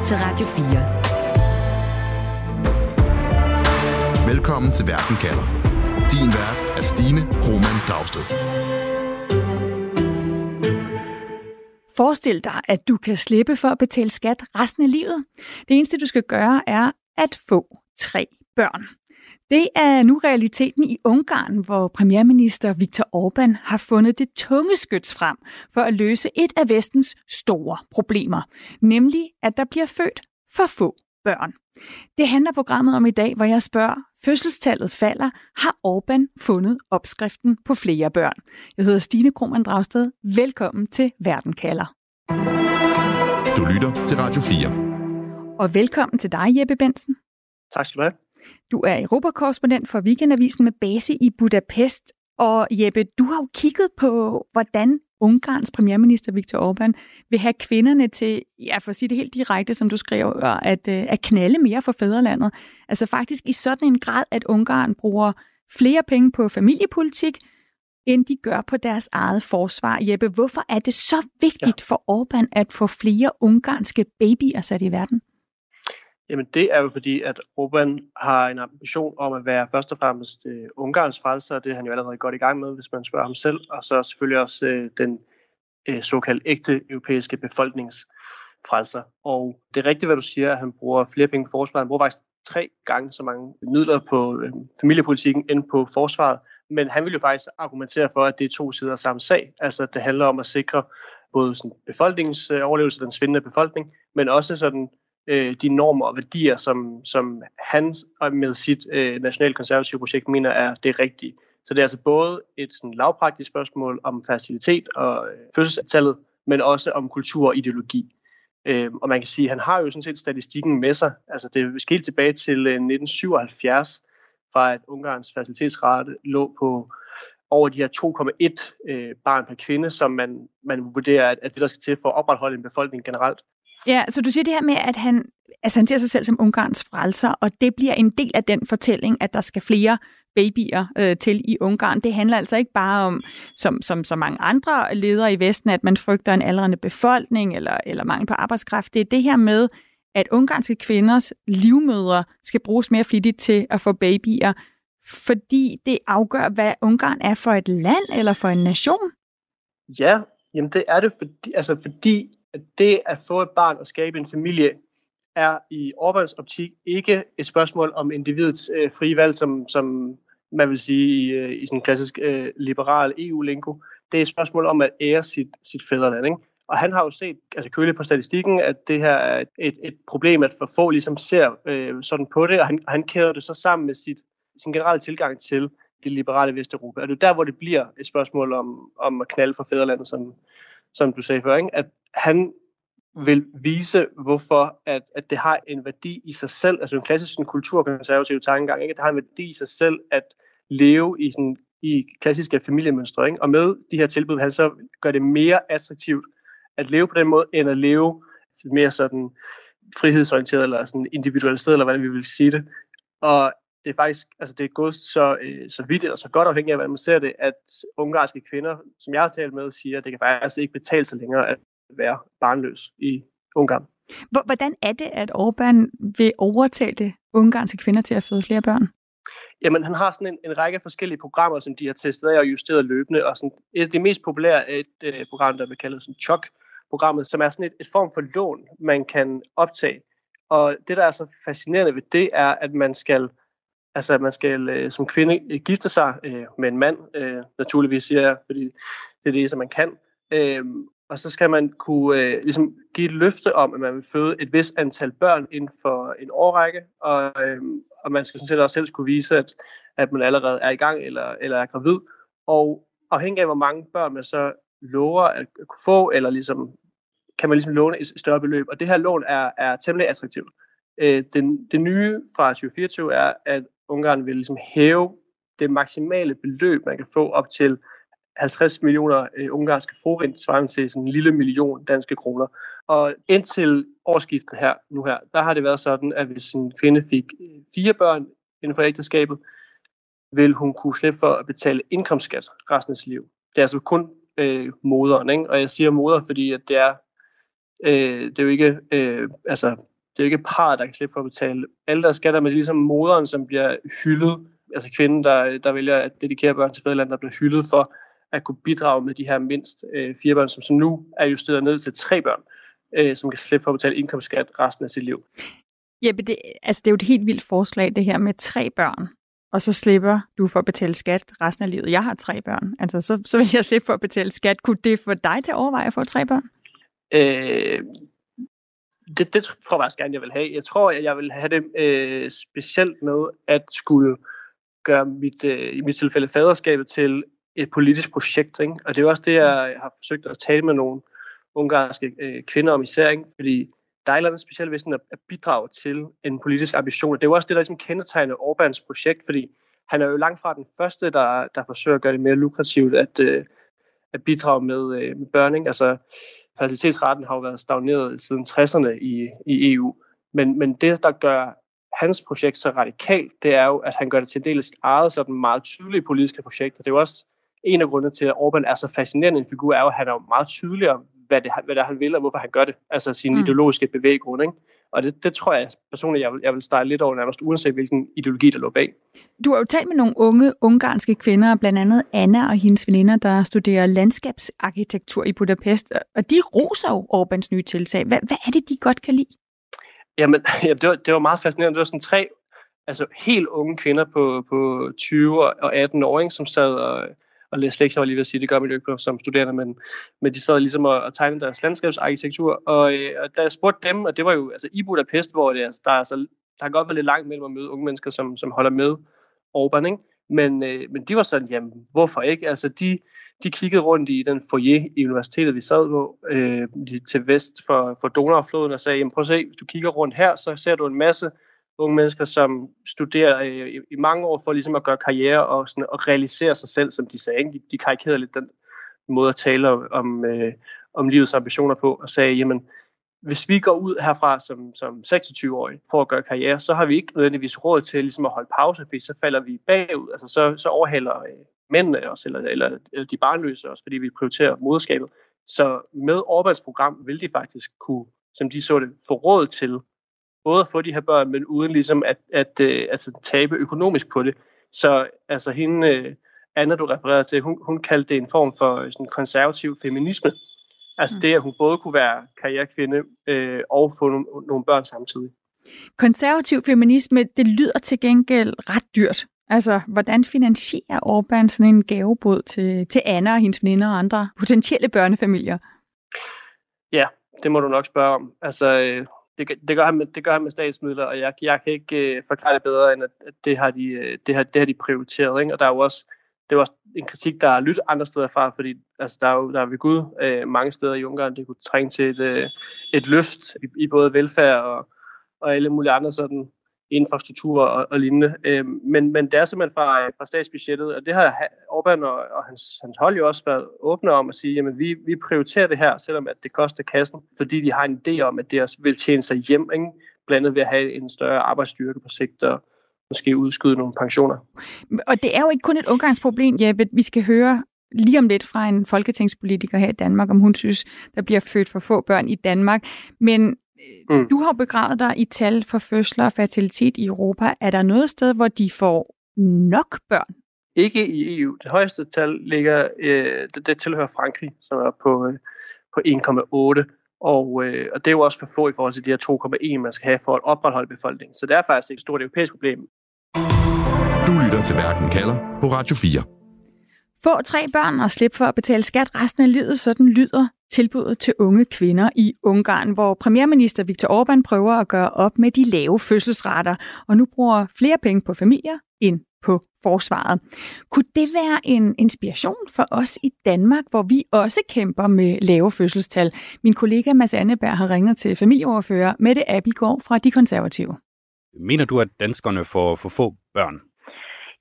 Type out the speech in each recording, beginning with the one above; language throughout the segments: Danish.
lytter til Radio 4. Velkommen til Verden kalder. Din vært er Stine Roman Dragsted. Forestil dig, at du kan slippe for at betale skat resten af livet. Det eneste, du skal gøre, er at få tre børn. Det er nu realiteten i Ungarn, hvor premierminister Viktor Orbán har fundet det tunge skyts frem for at løse et af vestens store problemer, nemlig at der bliver født for få børn. Det handler programmet om i dag, hvor jeg spørger, fødselstallet falder, har Orbán fundet opskriften på flere børn? Jeg hedder Stine Krohmann Dragsted. Velkommen til Verden kalder. Du lytter til Radio 4. Og velkommen til dig, Jeppe Bensen. Tak skal du have. Du er Europakorrespondent for Weekendavisen med base i Budapest. Og Jeppe, du har jo kigget på, hvordan Ungarns premierminister Viktor Orbán vil have kvinderne til, ja, for at sige det helt direkte, som du skriver, at, øh, at knalde mere for fædrelandet. Altså faktisk i sådan en grad, at Ungarn bruger flere penge på familiepolitik, end de gør på deres eget forsvar. Jeppe, hvorfor er det så vigtigt ja. for Orbán at få flere ungarske babyer sat i verden? Jamen det er jo fordi, at Orbán har en ambition om at være først og fremmest øh, Ungarns frelser, og det er han jo allerede godt i gang med, hvis man spørger ham selv, og så selvfølgelig også øh, den øh, såkaldt ægte europæiske befolkningsfrelser. Og det er rigtigt, hvad du siger, at han bruger flere penge på forsvaret. Han bruger faktisk tre gange så mange midler på øh, familiepolitikken end på forsvaret, men han vil jo faktisk argumentere for, at det er to sider af samme sag. Altså det handler om at sikre både sådan befolkningens øh, overlevelse, den svindende befolkning, men også sådan øh, de normer og værdier, som, som han med sit øh, nationalkonservative projekt mener er det rigtige. Så det er altså både et sådan lavpraktisk spørgsmål om facilitet og øh, fødselstallet, men også om kultur og ideologi. Øh, og man kan sige, at han har jo sådan set statistikken med sig. Altså det er helt tilbage til øh, 1977, fra at Ungarns facilitetsrate lå på over de her 2,1 øh, barn per kvinde, som man, man vurderer, at, at det, der skal til for at opretholde en befolkning generelt. Ja, så du siger det her med, at han, altså han ser sig selv som Ungarns frelser, og det bliver en del af den fortælling, at der skal flere babyer øh, til i Ungarn. Det handler altså ikke bare om, som, som så mange andre ledere i Vesten, at man frygter en aldrende befolkning eller, eller mangel på arbejdskraft. Det er det her med, at ungarske kvinders livmødre skal bruges mere flittigt til at få babyer, fordi det afgør, hvad Ungarn er for et land eller for en nation. Ja, jamen det er det, fordi, altså fordi at det at få et barn og skabe en familie er i Orbáns optik ikke et spørgsmål om individets øh, frie valg, som, som man vil sige i, øh, i sådan en klassisk øh, liberal EU-lingo. Det er et spørgsmål om at ære sit, sit fædreland. Ikke? Og han har jo set, altså køligt på statistikken, at det her er et, et problem, at for få ligesom ser øh, sådan på det, og han, han kæder det så sammen med sit, sin generelle tilgang til det liberale Vesteuropa. Og det er der, hvor det bliver et spørgsmål om, om at knalde for fædrelandet, som, som du sagde før, ikke? at han vil vise, hvorfor at, at det har en værdi i sig selv, altså en klassisk en kulturkonservativ tankegang, ikke? at det har en værdi i sig selv at leve i, sådan, i klassiske familiemønstre. Ikke? Og med de her tilbud, han så gør det mere attraktivt at leve på den måde, end at leve mere sådan frihedsorienteret, eller sådan individualiseret, eller hvordan vi vil sige det. Og det er faktisk, altså det er gået så, øh, så vidt eller så godt afhængigt af, hvordan man ser det, at ungarske kvinder, som jeg har talt med, siger, at det kan faktisk ikke betale sig længere at være barnløs i Ungarn. Hvordan er det, at Orbán vil overtale ungarske kvinder til at føde flere børn? Jamen, han har sådan en, en række forskellige programmer, som de har testet af og justeret løbende. Og sådan, et af de mest populære er et øh, program, der bliver kaldet sådan CHOC-programmet, som er sådan et, et form for lån, man kan optage. Og det, der er så fascinerende ved det, er, at man skal Altså, at man skal øh, som kvinde øh, gifte sig øh, med en mand, øh, naturligvis siger jeg, fordi det er det, som man kan. Øh, og så skal man kunne øh, ligesom give et løfte om, at man vil føde et vis antal børn inden for en årrække, og, øh, og man skal sådan set også selv skulle vise, at, at man allerede er i gang eller, eller er gravid. Og afhængig af, hvor mange børn man så lover at kunne få, eller ligesom, kan man ligesom låne et større beløb. Og det her lån er, er temmelig attraktivt. Øh, den, det nye fra 2024 er, at Ungarn vil ligesom hæve det maksimale beløb, man kan få op til 50 millioner øh, ungarske forint, svarende til sådan en lille million danske kroner. Og indtil årsskiftet her, nu her, der har det været sådan, at hvis en kvinde fik øh, fire børn inden for ægteskabet, vil hun kunne slippe for at betale indkomstskat resten af sit liv. Det er altså kun øh, moderen, ikke? og jeg siger moder, fordi at det er, øh, det er jo ikke øh, altså det er jo ikke parret, der kan slippe for at betale alle deres skatter, men det er ligesom moderen, som bliver hyldet, altså kvinden, der, der vælger at dedikere børn til fædreland, der bliver hyldet for at kunne bidrage med de her mindst øh, fire børn, som, som nu er justeret ned til tre børn, øh, som kan slippe for at betale indkomstskat resten af sit liv. Jeppe, det, altså det er jo et helt vildt forslag, det her med tre børn, og så slipper du for at betale skat resten af livet. Jeg har tre børn, altså så, så vil jeg slippe for at betale skat. Kunne det få dig til at overveje at få tre børn? Øh, det, det tror jeg faktisk gerne, jeg vil have. Jeg tror, at jeg vil have det øh, specielt med at skulle gøre mit, øh, i mit tilfælde faderskabet til et politisk projekt. Ikke? Og det er også det, jeg har forsøgt at tale med nogle ungarske øh, kvinder om især, ikke? fordi der er et eller andet specielt ved at, at bidrage til en politisk ambition. Og det er jo også det, der ligesom kendetegner Orbáns projekt, fordi han er jo langt fra den første, der, der forsøger at gøre det mere lukrativt at, øh, at bidrage med, øh, med børn. Altså, fertilitetsretten har jo været stagneret siden 60'erne i, i EU. Men, men det, der gør hans projekt så radikalt, det er jo, at han gør det til en del af sit eget sådan meget tydelige politiske projekt. Og det er jo også en af grundene til, at Orbán er så fascinerende en figur, er jo, at han er jo meget tydelig om, hvad det, hvad det er, han vil, og hvorfor han gør det. Altså sin mm. ideologiske bevæggrund. Ikke? Og det, det tror jeg personligt, jeg vil, jeg vil starte lidt over nærmest, uanset hvilken ideologi, der lå bag. Du har jo talt med nogle unge ungarske kvinder, blandt andet Anna og hendes veninder, der studerer landskabsarkitektur i Budapest, og de roser jo Orbans nye tiltag. Hvad, hvad er det, de godt kan lide? Jamen, ja, det, var, det var meget fascinerende. Det var sådan tre altså helt unge kvinder på, på 20 og 18 år, ikke, som sad og og læse lektier, var lige ved at sige, det gør man jo ikke som studerende, men, men de sad ligesom og, og tegnede deres landskabsarkitektur, og, øh, og da jeg spurgte dem, og det var jo altså i Budapest, hvor det, altså, der, er, altså, der har godt været lidt langt mellem at møde unge mennesker, som, som holder med Orbán, ikke? Men, øh, men de var sådan, jamen, hvorfor ikke? Altså, de, de kiggede rundt i den foyer i universitetet, vi sad på, øh, til vest for, for Donaufloden, og sagde, jamen, prøv at se, hvis du kigger rundt her, så ser du en masse unge mennesker, som studerer øh, i, i mange år for ligesom at gøre karriere og, sådan, og realisere sig selv, som de sagde. Ikke? De, de karikerede lidt den måde at tale om, øh, om livets ambitioner på, og sagde, jamen, hvis vi går ud herfra som, som 26-årige for at gøre karriere, så har vi ikke nødvendigvis råd til ligesom at holde pause, fordi så falder vi bagud. Altså så, så overhælder øh, mændene os, eller, eller, eller de barnløse os, fordi vi prioriterer moderskabet. Så med Orbans program vil de faktisk kunne, som de så det, få råd til både at få de her børn, men uden ligesom at, at, at altså, tabe økonomisk på det. Så altså hende, øh, Anna, du refererede til, hun, hun kaldte det en form for sådan konservativ feminisme. Altså mm. det, at hun både kunne være karrierekvinde øh, og få nogle, nogle børn samtidig. Konservativ feminisme, det lyder til gengæld ret dyrt. Altså, hvordan finansierer Orbán sådan en gavebod til, til Anna og hendes veninder og andre potentielle børnefamilier? Ja, det må du nok spørge om. Altså, øh, det, det, gør han med, det gør han med statsmidler, og jeg, jeg kan ikke øh, forklare det bedre, end at, at det, har de, øh, det, har, det har de prioriteret. Ikke? Og der er jo også, det er også en kritik, der er lyttet andre steder fra, fordi altså, der er jo der er ved Gud øh, mange steder i Ungarn, det kunne trænge til et, øh, et løft i, i både velfærd og, og alle mulige andre sådan infrastruktur og, og lignende. Øh, men, men det er simpelthen fra, øh, fra statsbudgettet, og det har Orbán og, og hans, hans hold jo også været åbne om at sige, jamen vi, vi prioriterer det her, selvom at det koster kassen, fordi de har en idé om, at det også vil tjene sig hjem, ikke? blandet ved at have en større arbejdsstyrke på sigt og måske udskyde nogle pensioner. Og det er jo ikke kun et ungdomsproblem, Jeppe. Vi skal høre lige om lidt fra en folketingspolitiker her i Danmark, om hun synes, der bliver født for få børn i Danmark. Men Mm. Du har begravet dig i tal for fødsler og fertilitet i Europa. Er der noget sted, hvor de får nok børn? Ikke i EU. Det højeste tal ligger, øh, det, det tilhører Frankrig, som er på, øh, på 1,8. Og, øh, og det er jo også for få i forhold til de her 2,1, man skal have for at opretholde befolkningen. Så det er faktisk et stort europæisk problem. Du lytter til Verden kalder på Radio 4. Få tre børn og slip for at betale skat resten af livet, sådan lyder tilbuddet til unge kvinder i Ungarn, hvor premierminister Viktor Orbán prøver at gøre op med de lave fødselsrater, og nu bruger flere penge på familier end på forsvaret. Kunne det være en inspiration for os i Danmark, hvor vi også kæmper med lave fødselstal? Min kollega Mads Anneberg har ringet til familieoverfører Mette Abelgaard fra De Konservative. Mener du, at danskerne får for få børn?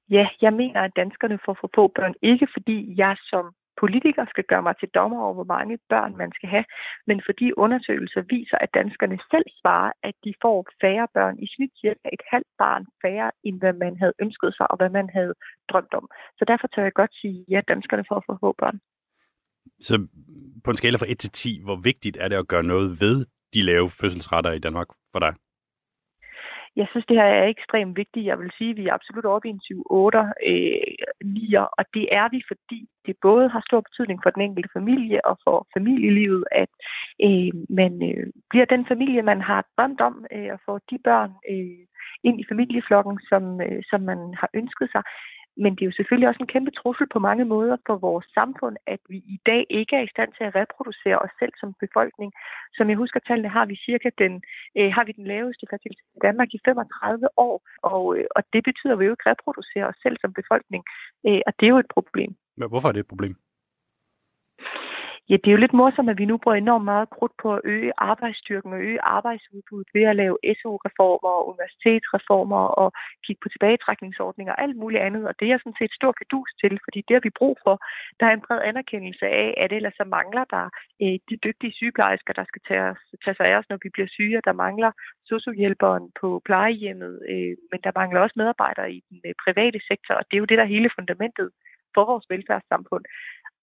Ja, jeg mener, at danskerne får for få børn, ikke fordi jeg som politiker skal gøre mig til dommer over, hvor mange børn man skal have, men fordi undersøgelser viser, at danskerne selv svarer, at de får færre børn i snit cirka et halvt barn færre, end hvad man havde ønsket sig og hvad man havde drømt om. Så derfor tør jeg godt sige, at ja, danskerne får for få børn. Så på en skala fra 1 til 10, hvor vigtigt er det at gøre noget ved de lave fødselsretter i Danmark for dig? Jeg synes, det her er ekstremt vigtigt. Jeg vil sige, at vi er absolut oppe i en 7-8 øh, og det er vi, fordi det både har stor betydning for den enkelte familie og for familielivet, at øh, man øh, bliver den familie, man har drømt om, øh, og får de børn øh, ind i familieflokken, som, øh, som man har ønsket sig. Men det er jo selvfølgelig også en kæmpe trussel på mange måder for vores samfund, at vi i dag ikke er i stand til at reproducere os selv som befolkning. Som jeg husker tallene, har vi cirka den, øh, har vi den laveste fertilitet i Danmark i 35 år, og, øh, og det betyder, at vi jo ikke reproducerer os selv som befolkning, øh, og det er jo et problem. Men hvorfor er det et problem? Ja, det er jo lidt morsomt, at vi nu bruger enormt meget krudt på at øge arbejdsstyrken og øge arbejdsudbuddet ved at lave SU-reformer og universitetsreformer og kigge på tilbagetrækningsordninger og alt muligt andet. Og det er sådan set stor kadus til, fordi det har vi brug for. Der er en bred anerkendelse af, at ellers så mangler der øh, de dygtige sygeplejersker, der skal tage, os, tage sig af os, når vi bliver syge. Der mangler sociohjælperen på plejehjemmet, øh, men der mangler også medarbejdere i den øh, private sektor, og det er jo det, der er hele fundamentet for vores velfærdssamfund.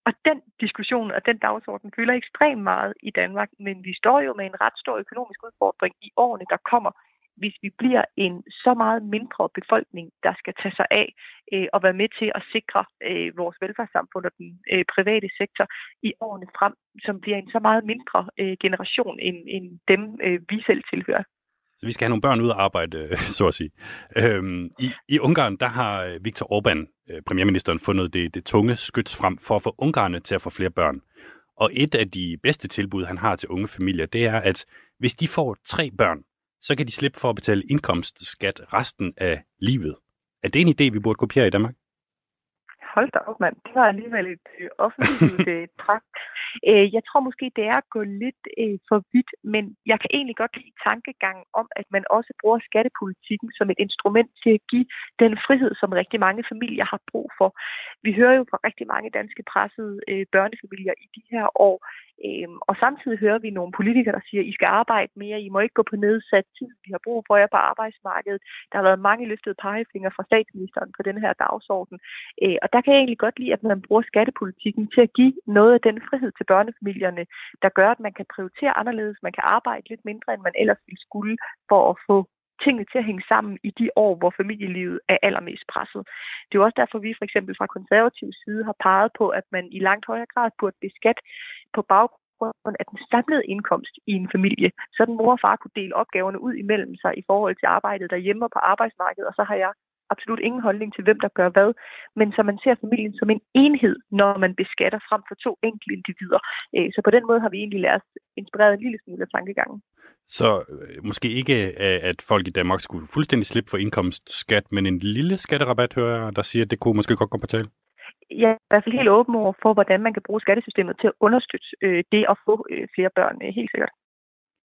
Og den diskussion og den dagsorden fylder ekstremt meget i Danmark, men vi står jo med en ret stor økonomisk udfordring i årene, der kommer, hvis vi bliver en så meget mindre befolkning, der skal tage sig af øh, og være med til at sikre øh, vores velfærdssamfund og den øh, private sektor i årene frem, som bliver en så meget mindre øh, generation end, end dem, øh, vi selv tilhører. Så vi skal have nogle børn ud at arbejde, så at sige. Øhm, i, I Ungarn, der har øh, Viktor Orbán, øh, premierministeren, fundet det, det tunge skyts frem for at få ungarerne til at få flere børn. Og et af de bedste tilbud, han har til unge familier, det er, at hvis de får tre børn, så kan de slippe for at betale indkomstskat resten af livet. Er det en idé, vi burde kopiere i Danmark? hold da op, mand. Det var alligevel et øh, offentligt øh, træk. Øh, jeg tror måske, det er at gå lidt øh, for vidt, men jeg kan egentlig godt lide tankegangen om, at man også bruger skattepolitikken som et instrument til at give den frihed, som rigtig mange familier har brug for. Vi hører jo fra rigtig mange danske pressede øh, børnefamilier i de her år, Øhm, og samtidig hører vi nogle politikere, der siger, I skal arbejde mere, I må ikke gå på nedsat tid, vi har brug for jer på arbejdsmarkedet. Der har været mange løftede pegefinger fra statsministeren på den her dagsorden. Øh, og der kan jeg egentlig godt lide, at man bruger skattepolitikken til at give noget af den frihed til børnefamilierne, der gør, at man kan prioritere anderledes, man kan arbejde lidt mindre, end man ellers ville skulle, for at få tingene til at hænge sammen i de år, hvor familielivet er allermest presset. Det er jo også derfor, vi for eksempel fra konservativ side har peget på, at man i langt højere grad burde beskatte på baggrund af den samlede indkomst i en familie, så den mor og far kunne dele opgaverne ud imellem sig i forhold til arbejdet derhjemme og på arbejdsmarkedet, og så har jeg absolut ingen holdning til, hvem der gør hvad, men så man ser familien som en enhed, når man beskatter frem for to enkelte individer. Øh, så på den måde har vi egentlig lært inspireret en lille smule af tankegangen. Så øh, måske ikke, øh, at folk i Danmark skulle fuldstændig slippe for indkomstskat, men en lille skatterabat, hører jeg, der siger, at det kunne måske godt gå på tale? Jeg er i hvert fald helt åben over for, hvordan man kan bruge skattesystemet til at understøtte øh, det at få øh, flere børn, øh, helt sikkert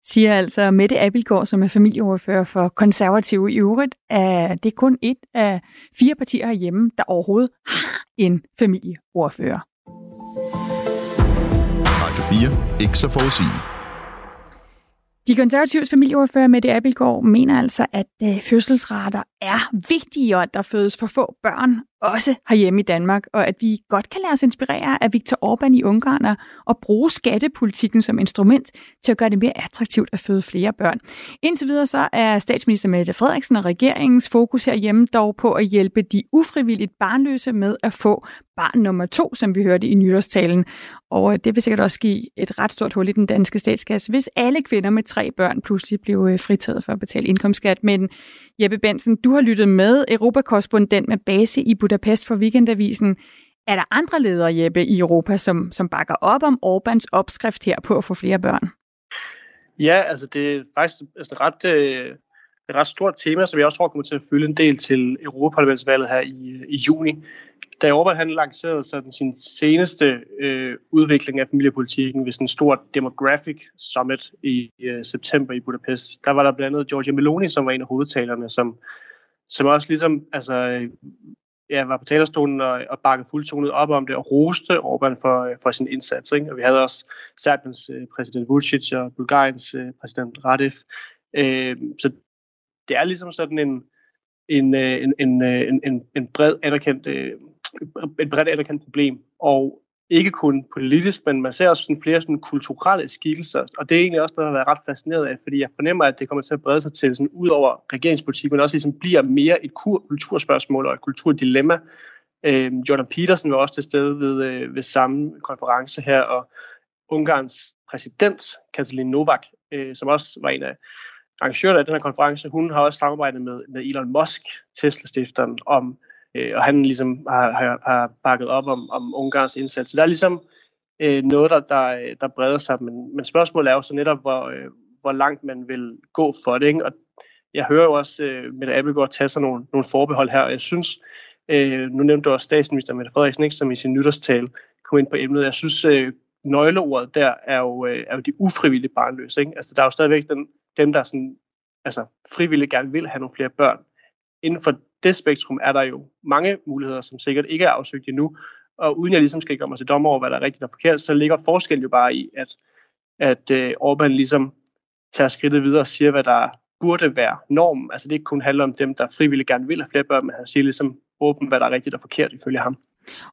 siger altså Mette Abildgaard, som er familieordfører for konservative i øvrigt, at det er kun et af fire partier herhjemme, der overhovedet har en familieordfører. Radio 4. Ikke så forudsigeligt. De konservatives familieordfører Mette Abildgaard mener altså, at øh, fødselsrater er vigtige, og at der fødes for få børn, også herhjemme i Danmark, og at vi godt kan lade os inspirere af Viktor Orbán i Ungarn og bruge skattepolitikken som instrument til at gøre det mere attraktivt at føde flere børn. Indtil videre så er statsminister Mette Frederiksen og regeringens fokus herhjemme dog på at hjælpe de ufrivilligt barnløse med at få barn nummer to, som vi hørte i nytårstalen. Og det vil sikkert også give et ret stort hul i den danske statskasse, hvis alle kvinder med tre børn pludselig blev øh, fritaget for at betale indkomstskat. Men Jeppe Bensen, du har lyttet med Europakorrespondent med base i Budapest for Weekendavisen. Er der andre ledere, Jeppe, i Europa, som, som bakker op om Orbans opskrift her på at få flere børn? Ja, altså det er faktisk altså ret, øh, et ret stort tema, som jeg også tror kommer til at fylde en del til Europaparlamentsvalget her i, i juni da Orbán han lancerede sådan sin seneste øh, udvikling af familiepolitikken ved sådan en stor demographic summit i øh, september i Budapest, der var der blandt andet Giorgia Meloni, som var en af hovedtalerne, som, som også ligesom altså, ja, var på talerstolen og, og bakkede fuldtonet op om det og roste Orbán for, øh, for sin indsats. Ikke? Og vi havde også Serbiens øh, præsident Vucic og Bulgariens øh, præsident Radev. Øh, så det er ligesom sådan en, en, øh, en, øh, en, en, en, bred anerkendt øh, et bredt anerkendt problem. Og ikke kun politisk, men man ser også sådan flere sådan kulturelle skikkelser, og det er egentlig også noget, jeg har været ret fascineret af, fordi jeg fornemmer, at det kommer til at brede sig til sådan ud over regeringspolitik, men også ligesom bliver mere et kulturspørgsmål og et kulturdilemma. Øh, Jordan Peterson var også til stede ved, øh, ved samme konference her, og Ungarns præsident, Katalin Novak, øh, som også var en af arrangørerne af den her konference, hun har også samarbejdet med, med Elon Musk, Tesla-stifteren, om øh, og han ligesom har, har, har bakket op om, om Ungarns indsats. Så der er ligesom øh, noget, der, der, der breder sig, men, men spørgsmålet er jo så netop, hvor, øh, hvor langt man vil gå for det. Ikke? Og jeg hører jo også øh, Mette Abelgaard tage sig nogle, nogle forbehold her, og jeg synes, øh, nu nævnte du også statsminister Mette Frederiksen, ikke, som i sin nytårstale kom ind på emnet. Jeg synes, øh, nøgleordet der er jo, øh, er jo de ufrivillige barnløse. Ikke? Altså, der er jo stadigvæk den, dem, der sådan, altså, frivilligt gerne vil have nogle flere børn. Inden for det spektrum er der jo mange muligheder, som sikkert ikke er afsøgt endnu. Og uden jeg ligesom skal gøre mig til dommer over, hvad der er rigtigt og forkert, så ligger forskellen jo bare i, at, at øh, Orbán ligesom tager skridtet videre og siger, hvad der burde være normen. Altså det ikke kun handler om dem, der frivilligt gerne vil have flere børn, men han siger ligesom åbent, hvad der er rigtigt og forkert ifølge ham.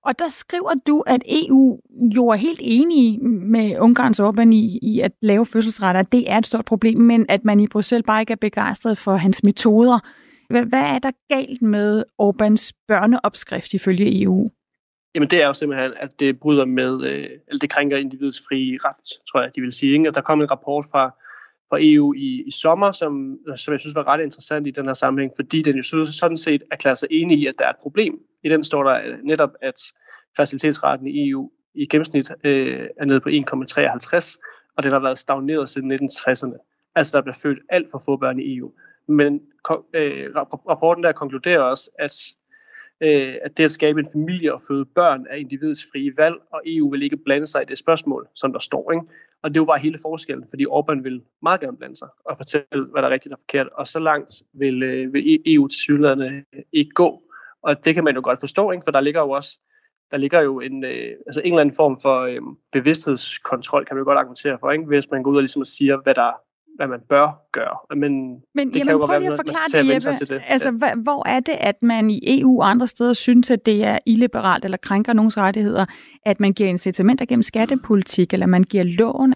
Og der skriver du, at EU jo er helt enige med Ungarns Orbán i, i at lave fødselsretter. Det er et stort problem, men at man i Bruxelles bare ikke er begejstret for hans metoder. Hvad, er der galt med Orbans børneopskrift ifølge EU? Jamen det er jo simpelthen, at det bryder med, øh, eller det krænker individets frie ret, tror jeg, de vil sige. Ikke? Og der kom en rapport fra, fra EU i, i sommer, som, som jeg synes var ret interessant i den her sammenhæng, fordi den jo sådan set erklærer sig enig i, at der er et problem. I den står der øh, netop, at facilitetsraten i EU i gennemsnit øh, er nede på 1,53, og den har været stagneret siden 1960'erne. Altså der bliver født alt for få børn i EU. Men øh, rapporten der konkluderer også, at, øh, at det at skabe en familie og føde børn er individets frie valg, og EU vil ikke blande sig i det spørgsmål, som der står. Ikke? Og det er jo bare hele forskellen, fordi Orbán vil meget gerne blande sig og fortælle, hvad der er rigtigt og forkert, og så langt vil, øh, vil EU til synligheden ikke gå. Og det kan man jo godt forstå, ikke? for der ligger jo også der ligger jo en, øh, altså en eller anden form for øh, bevidsthedskontrol, kan man jo godt argumentere for, ikke? hvis man går ud og ligesom siger, hvad der hvad man bør gøre. Men, Men det jamen, kan jo prøv godt lige at forklare det, Jeppe. Til det. Altså, ja. hvor er det, at man i EU og andre steder synes, at det er illiberalt eller krænker nogens rettigheder, at man giver incitamenter gennem skattepolitik, eller man giver lån?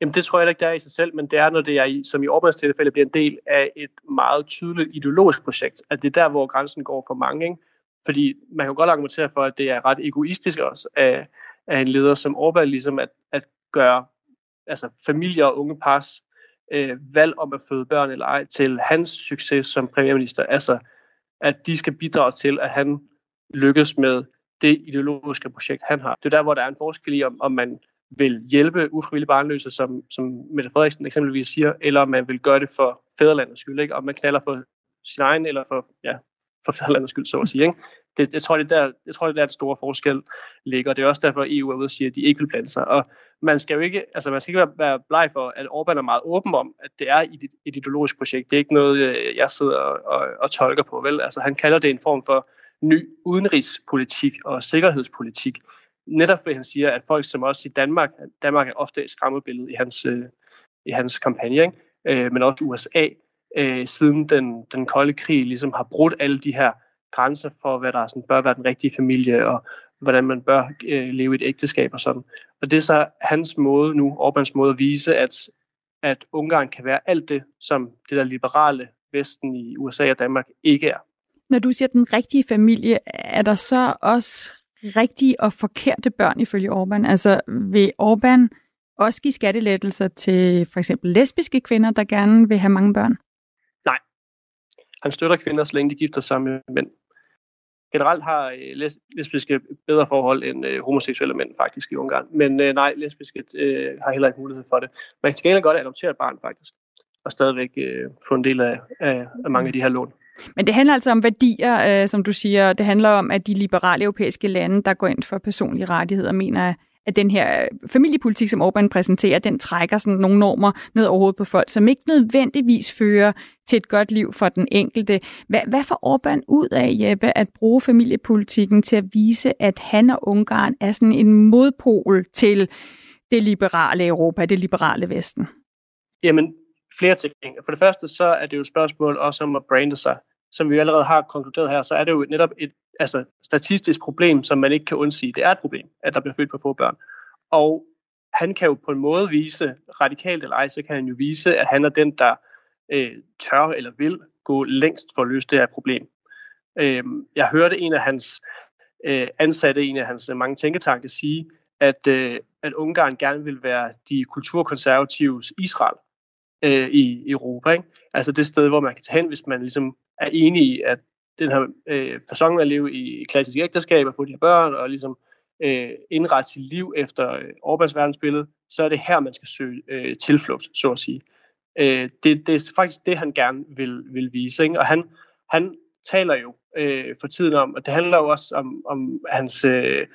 Jamen det tror jeg ikke, det er i sig selv, men det er, når det er, som i Orbáns tilfælde, bliver en del af et meget tydeligt ideologisk projekt. At det er der, hvor grænsen går for mange. Ikke? Fordi man kan jo godt argumentere for, at det er ret egoistisk også af, af en leder som Orbán, ligesom at, at gøre altså familier og unge pars øh, valg om at føde børn eller ej til hans succes som premierminister. Altså, at de skal bidrage til, at han lykkes med det ideologiske projekt, han har. Det er der, hvor der er en forskel i, om, om man vil hjælpe ufrivillige barnløse, som, som Mette Frederiksen eksempelvis siger, eller om man vil gøre det for fædrelandets skyld, ikke? om man knaller for sin egen, eller for, ja, for fædrelandets skyld, så at sige. Ikke? Det, jeg, tror, det er der, jeg tror, det er der, den store forskel ligger. Det er også derfor, at EU er ude og sige, at de ikke vil blande sig. Og man skal jo ikke, altså man skal ikke være bleg for, at Orbán er meget åben om, at det er et, et ideologisk projekt. Det er ikke noget, øh, jeg sidder og, og, og tolker på. Vel? Altså, han kalder det en form for ny udenrigspolitik og sikkerhedspolitik. Netop fordi han siger, at folk som også i Danmark, Danmark er ofte et skræmmebillede i hans, øh, i hans kampagne, ikke? Øh, men også USA, øh, siden den, den kolde krig ligesom har brudt alle de her grænser for, hvad der sådan, bør være den rigtige familie, og hvordan man bør øh, leve i et ægteskab og sådan. Og det er så hans måde nu, Orbans måde at vise, at, at Ungarn kan være alt det, som det der liberale Vesten i USA og Danmark ikke er. Når du siger den rigtige familie, er der så også rigtige og forkerte børn ifølge Orbán? Altså vil Orbán også give skattelettelser til for eksempel lesbiske kvinder, der gerne vil have mange børn? Nej. Han støtter kvinder, så længe de gifter sig med mænd generelt har øh, lesbiske bedre forhold end øh, homoseksuelle mænd faktisk i Ungarn. Men øh, nej, lesbiske øh, har heller ikke mulighed for det. Man kan godt adoptere et barn faktisk, og stadigvæk øh, få en del af, af, af mange af de her lån. Men det handler altså om værdier, øh, som du siger. Det handler om, at de liberale europæiske lande, der går ind for personlige rettigheder, mener, at den her øh, familiepolitik, som Orbán præsenterer, den trækker sådan nogle normer ned over hovedet på folk, som ikke nødvendigvis fører til et godt liv for den enkelte. Hvad, hvad får Orbán ud af, Jeppe, at bruge familiepolitikken til at vise, at han og Ungarn er sådan en modpol til det liberale Europa, det liberale Vesten? Jamen, flere ting. For det første, så er det jo et spørgsmål også om at brande sig. Som vi allerede har konkluderet her, så er det jo netop et altså, statistisk problem, som man ikke kan undsige. Det er et problem, at der bliver født for få børn. Og han kan jo på en måde vise, radikalt eller ej, så kan han jo vise, at han er den, der øh, tør eller vil gå længst for at løse det her problem. Øh, jeg hørte en af hans øh, ansatte, en af hans mange tænketanke, sige, at, øh, at Ungarn gerne vil være de kulturkonservatives Israel øh, i Europa. Ikke? Altså det sted, hvor man kan tage hen, hvis man ligesom er enig i, at den her øh, fasong at leve i klassisk ægteskab og få de her børn og ligesom øh, indrette sit liv efter øh, Orbans verdensbillede, så er det her, man skal søge øh, tilflugt, så at sige. Øh, det, det er faktisk det, han gerne vil, vil vise. Ikke? Og han, han taler jo øh, for tiden om, og det handler jo også om, om hans, øh,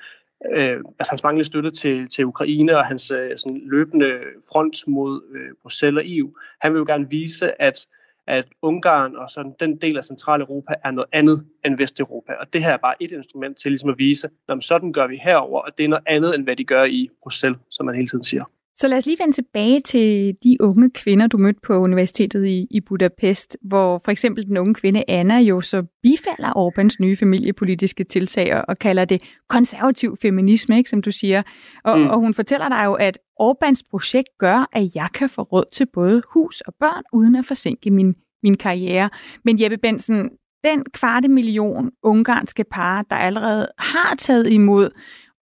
øh, altså hans manglende støtte til, til Ukraine og hans øh, sådan løbende front mod øh, Bruxelles og EU. Han vil jo gerne vise, at at Ungarn og sådan den del af Centraleuropa er noget andet end Vesteuropa. Og det her er bare et instrument til ligesom at vise, at sådan gør vi herover, og det er noget andet end hvad de gør i Bruxelles, som man hele tiden siger. Så lad os lige vende tilbage til de unge kvinder, du mødte på universitetet i, i Budapest, hvor for eksempel den unge kvinde Anna jo så bifalder Orbans nye familiepolitiske tiltag og kalder det konservativ feminisme, ikke, som du siger. Og, mm. og hun fortæller dig jo, at Orbans projekt gør, at jeg kan få råd til både hus og børn, uden at forsinke min, min karriere. Men Jeppe Bensen, den kvarte million ungarske par, der allerede har taget imod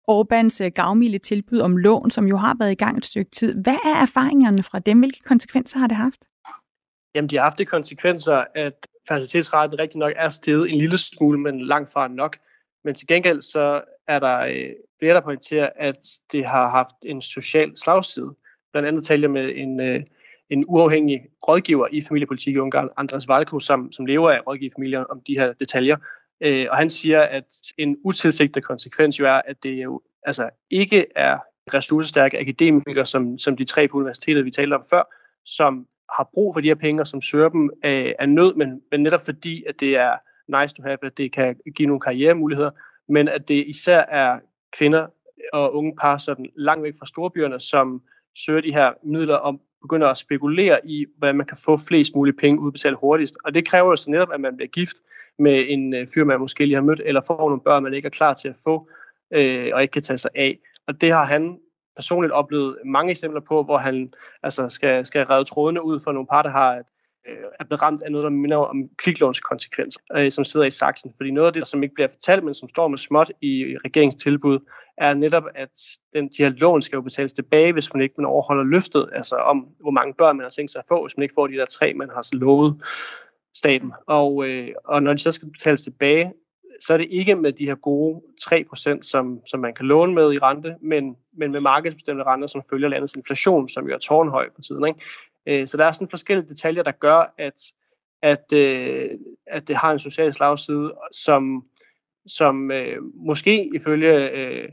Orbans øh, gavmilde tilbud om lån, som jo har været i gang et stykke tid. Hvad er erfaringerne fra dem? Hvilke konsekvenser har det haft? Jamen, de har haft de konsekvenser, at fertilitetsraten rigtig nok er steget en lille smule, men langt fra nok. Men til gengæld så er der øh, flere, der pointerer, at det har haft en social slagside. Blandt andet taler jeg med en, øh, en uafhængig rådgiver i familiepolitik i Ungarn, Andres Valko, som, som lever af at rådgive familier om de her detaljer. Øh, og han siger, at en utilsigtet konsekvens jo er, at det jo altså ikke er ressourcestærke akademikere, som, som de tre på universitetet, vi talte om før, som har brug for de her penge, og som søger dem af, af nød, men, men netop fordi, at det er nice to have, at det kan give nogle karrieremuligheder, men at det især er kvinder og unge par sådan langt væk fra storbyerne, som søger de her midler om begynder at spekulere i, hvordan man kan få flest mulige penge udbetalt hurtigst. Og det kræver jo så netop, at man bliver gift med en øh, fyr, man måske lige har mødt, eller får nogle børn, man ikke er klar til at få, øh, og ikke kan tage sig af. Og det har han personligt oplevet mange eksempler på, hvor han altså, skal, skal redde trådene ud for nogle par, der har et, øh, er blevet ramt af noget, der minder om kviklånskonsekvenser, øh, som sidder i saksen. Fordi noget af det, som ikke bliver fortalt, men som står med småt i regeringstilbud, er netop, at den, de her lån skal jo betales tilbage, hvis man ikke man overholder løftet, altså om hvor mange børn man har tænkt sig at få, hvis man ikke får de der tre, man har lovet staten. Og, øh, og når de så skal betales tilbage, så er det ikke med de her gode 3%, som, som man kan låne med i rente, men, men med markedsbestemte renter, som følger landets inflation, som jo er tårnhøj for tiden. Ikke? Øh, så der er sådan forskellige detaljer, der gør, at, at, øh, at det har en social slagside, som, som øh, måske ifølge øh,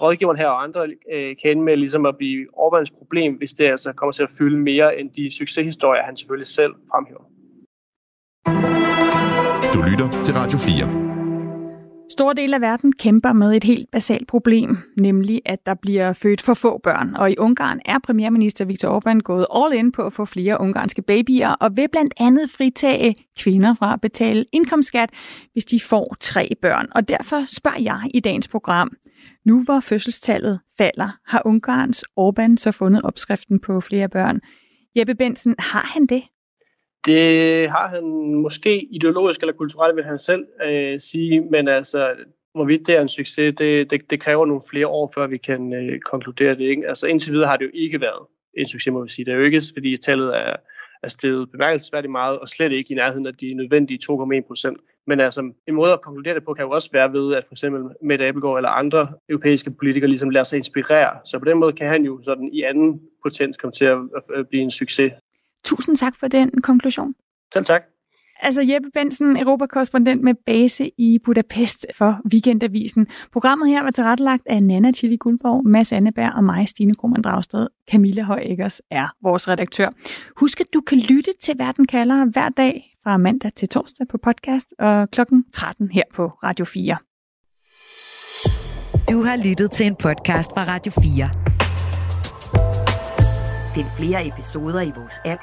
rådgiveren her og andre øh, kan ende med ligesom at blive Orbans problem, hvis det altså kommer til at fylde mere end de succeshistorier, han selvfølgelig selv fremhæver. Du lytter til Radio 4. Store dele af verden kæmper med et helt basalt problem, nemlig at der bliver født for få børn. Og i Ungarn er premierminister Viktor Orbán gået all in på at få flere ungarske babyer, og vil blandt andet fritage kvinder fra at betale indkomstskat, hvis de får tre børn. Og derfor spørger jeg i dagens program, nu hvor fødselstallet falder, har Ungarns Orbán så fundet opskriften på flere børn. Jeppe Bensen, har han det? Det har han måske ideologisk eller kulturelt, vil han selv øh, sige, men altså, hvorvidt det er en succes, det, det, det kræver nogle flere år, før vi kan øh, konkludere det. Ikke? Altså indtil videre har det jo ikke været en succes, må vi sige. Det er jo ikke, fordi tallet er, er steget bemærkelsesværdigt meget, og slet ikke i nærheden af de nødvendige 2,1 procent. Men altså, en måde at konkludere det på kan jo også være ved, at for eksempel Mette Abelgaard eller andre europæiske politikere ligesom lader sig inspirere. Så på den måde kan han jo sådan i anden potens komme til at blive en succes. Tusind tak for den konklusion. Selv tak. Altså Jeppe Bensen, europakorrespondent med base i Budapest for Weekendavisen. Programmet her var tilrettelagt af Nana Chili Guldborg, Mads Anneberg og mig, Stine Krohmann Dragsted. Camilla Højæggers er vores redaktør. Husk, at du kan lytte til Verden kalder hver dag fra mandag til torsdag på podcast og klokken 13 her på Radio 4. Du har lyttet til en podcast fra Radio 4. Find flere episoder i vores app,